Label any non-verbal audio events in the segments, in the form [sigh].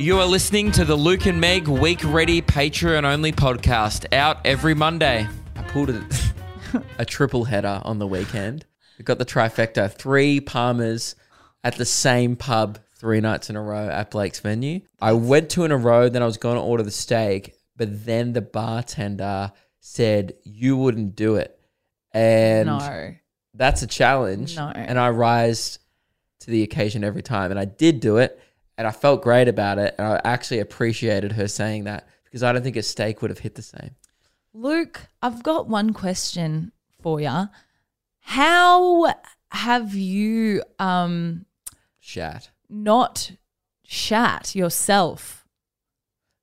You are listening to the Luke and Meg Week Ready Patreon only podcast out every Monday. I pulled a, [laughs] a triple header on the weekend. We got the trifecta, three parmas at the same pub three nights in a row at Blake's venue. I went two in a row, then I was going to order the steak, but then the bartender said you wouldn't do it. And No. that's a challenge. No. And I rise to the occasion every time. And I did do it. And I felt great about it. And I actually appreciated her saying that because I don't think a steak would have hit the same. Luke, I've got one question for you. How have you um Shat. not shat yourself?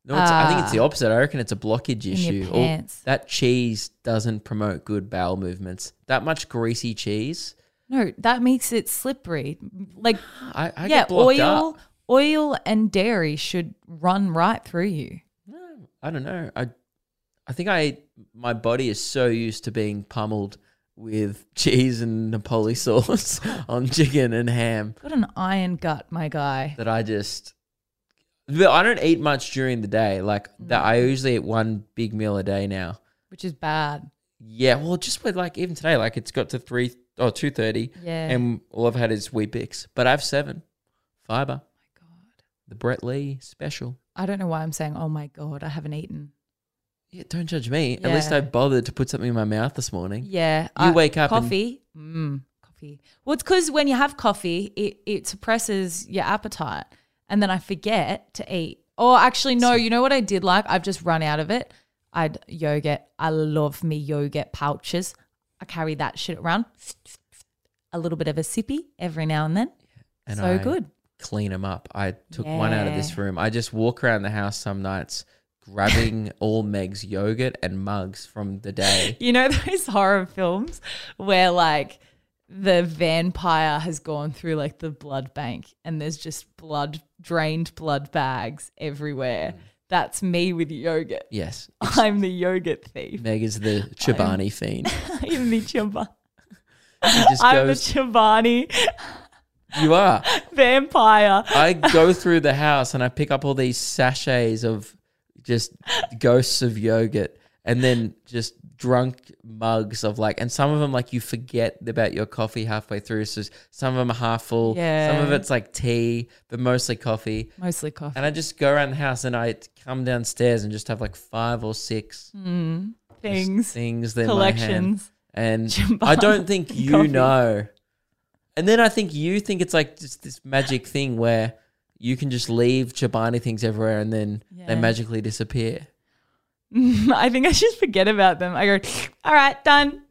No, it's, I think it's the Ah. opposite. I reckon it's a blockage issue. That cheese doesn't promote good bowel movements. That much greasy cheese, No, that makes it slippery. Like I, I yeah, get blocked oil up. Oil and dairy should run right through you. I don't know. I I think I my body is so used to being pummeled with [laughs] cheese and Napoli sauce [laughs] on chicken and ham Got an iron gut, my guy. that I just I don't eat much during the day. Like that I mm. usually eat one big meal a day now. Which is bad. Yeah, well just with like even today, like it's got to three or two thirty Yeah. and all I've had is Weet-Bix. But I have seven. Fiber. The Brett Lee special. I don't know why I'm saying, oh my God, I haven't eaten. Yeah, don't judge me. At least Yeah. I bothered to put something in my mouth this morning. Yeah. You wake up and- Coffee. Mm, coffee. Well, it's because when you have coffee, it, it suppresses your appetite. And then I forget to eat. Or actually, no, you know what I did like? I've just run out of it. I'd yogurt. I love me yogurt pouches. I carry that shit around. [sniffs] A little bit of a sippy every now and then. And so I good. Clean them up. I took one out of this room. I just walk around the house some nights grabbing [laughs] all Meg's yogurt and mugs from the day. You know those horror films where like the vampire has gone through like the blood bank and there's just blood drained blood bags everywhere. Mm. That's me with yogurt. Yes. [laughs] I'm the yogurt thief. Meg is the Chobani fiend. [laughs] I'm the Chobani. I'm the Chobani You are. [laughs] vampire. I go through the house and I pick up all these sachets of just ghosts of yogurt and then just drunk mugs of like, and some of them like you forget about your coffee halfway through. So some of them are half full. yeah. Some of it's like tea, but mostly coffee. Mostly coffee. And I just go around the house and I come downstairs and just have like five or six mm. just Things. things in. Collections. And [laughs] I don't think you coffee. know. And then I think you think it's like just this magic thing where you can just leave Chobani things everywhere and then they magically disappear. [laughs] I think I just forget about them. I go, all right, done.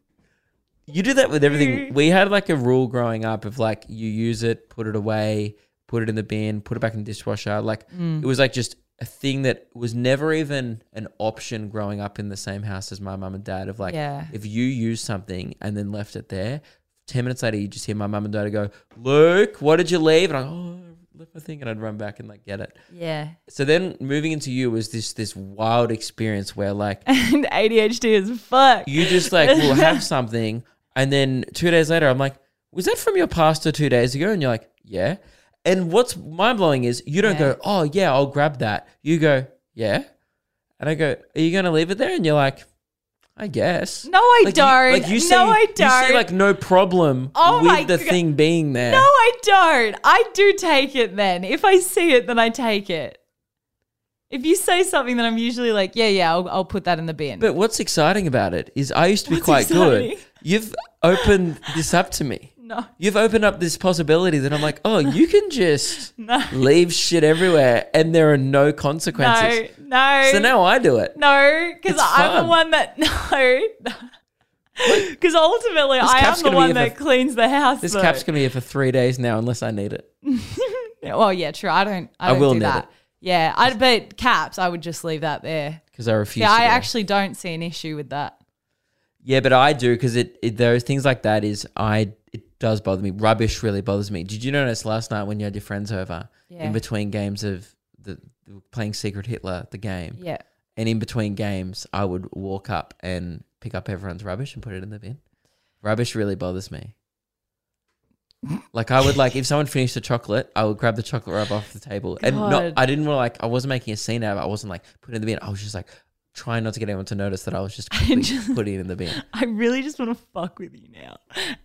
You do that with everything. We had like a rule growing up of like you use it, put it away, put it in the bin, put it back in the dishwasher. Like Mm. it was like just a thing that was never even an option growing up in the same house as my mum and dad. Of like, Yeah. if you use something and then left it there, ten minutes later you just hear my mum and dad go, "Luke, what did you leave?" And I go, "Oh, I left my thing," and I'd run back and like get it. Yeah. So then moving into you was this this wild experience where like [laughs] And ADHD is fuck. you just like will [laughs] have something and then two days later i'm like was that from your pastor two days ago and you're like yeah and what's mind-blowing is you don't Yeah. go oh yeah i'll grab that you go yeah and i go are you gonna leave it there and you're like i guess No, I Like, don't. like you say, no, I don't. You say like no problem Oh with the God. thing being there no, I don't. I do take it then. If I see it, then I take it. If you say something, then I'm usually like, yeah, yeah, I'll, I'll put that in the bin. but what's exciting about it is i used to be What's quite exciting? good you've opened this up to me no, You've opened up this possibility that I'm like, oh, you can [laughs] just no, leave shit everywhere and there are no consequences. no, no. So now I do it. no, because I'm the one that [laughs] no. Because ultimately, I am the one that for- cleans the house. This though. cap's gonna be here for three days now unless I need it. [laughs] Well, yeah, true. I don't. I, I don't will do need that. it. Yeah, I but caps, I would just leave that there. Because I refuse. Yeah, to I go. actually don't see an issue with that. Yeah, but I do because it, it those things like that is I it does bother me. Rubbish really bothers me. Did you notice last night when you had your friends over Yeah. in between games of the playing Secret Hitler, the game, Yeah. and in between games, I would walk up and pick up everyone's rubbish and put it in the bin. Rubbish really bothers me. Like I would like if someone finished the chocolate, I would grab the chocolate right off the table, and not. I didn't want like. I wasn't making a scene out of it. I wasn't like putting it in the bin. I was just like trying not to get anyone to notice that I was just [laughs] quickly just- [laughs] putting it in the bin. [laughs] I really just want to fuck with you now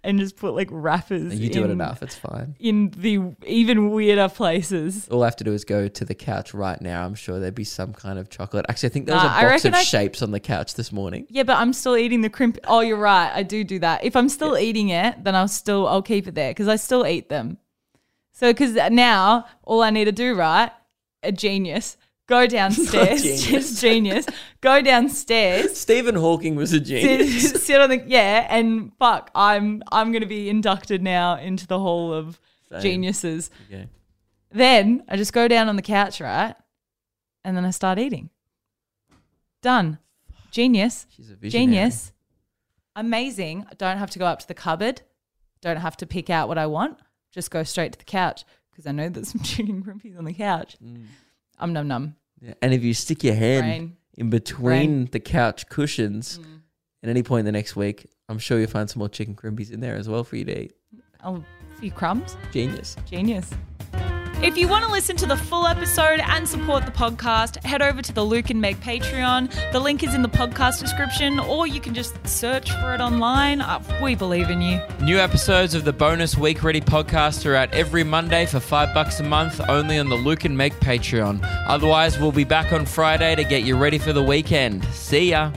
and just put like wrappers. And you do it enough. It's fine. in the even weirder places. All I have to do is go to the couch right now. I'm sure there'd be some kind of chocolate. Actually, I think there was Nah, a I box of I- shapes on the couch this morning. Yeah, but I'm still eating the crimp. Oh, you're right. I do do that. If I'm still eating it, then I'll still I'll keep it there because I still eat them. So because now all I need to do, right? A genius. Go downstairs. [laughs] genius. Genius. Go downstairs. Stephen Hawking was a genius. sit, [laughs] sit on the yeah, and fuck, I'm I'm gonna be inducted now into the hall of Same. geniuses. Okay. Then I just go down on the couch, right? And then I start eating. Done. Genius. She's a visionary. Genius. Amazing. I don't have to go up to the cupboard. Don't have to pick out what I want. Just go straight to the couch because I know there's some [laughs] chicken crimpies on the couch. Mm. Um num num. Yeah. And if you stick your hand Brain. in between the couch cushions mm. at any point in the next week, I'm sure you'll find some more chicken crimpies in there as well for you to eat. Oh, a few crumbs. Genius. Genius. If you want to listen to the full episode and support the podcast, head over to the Luke and Meg Patreon. The link is in the podcast description, or you can just search for it online. Uh, we believe in you. New episodes of the bonus Week Ready podcast are out every Monday for five bucks a month, only on the Luke and Meg Patreon. Otherwise, we'll be back on Friday to get you ready for the weekend. See ya.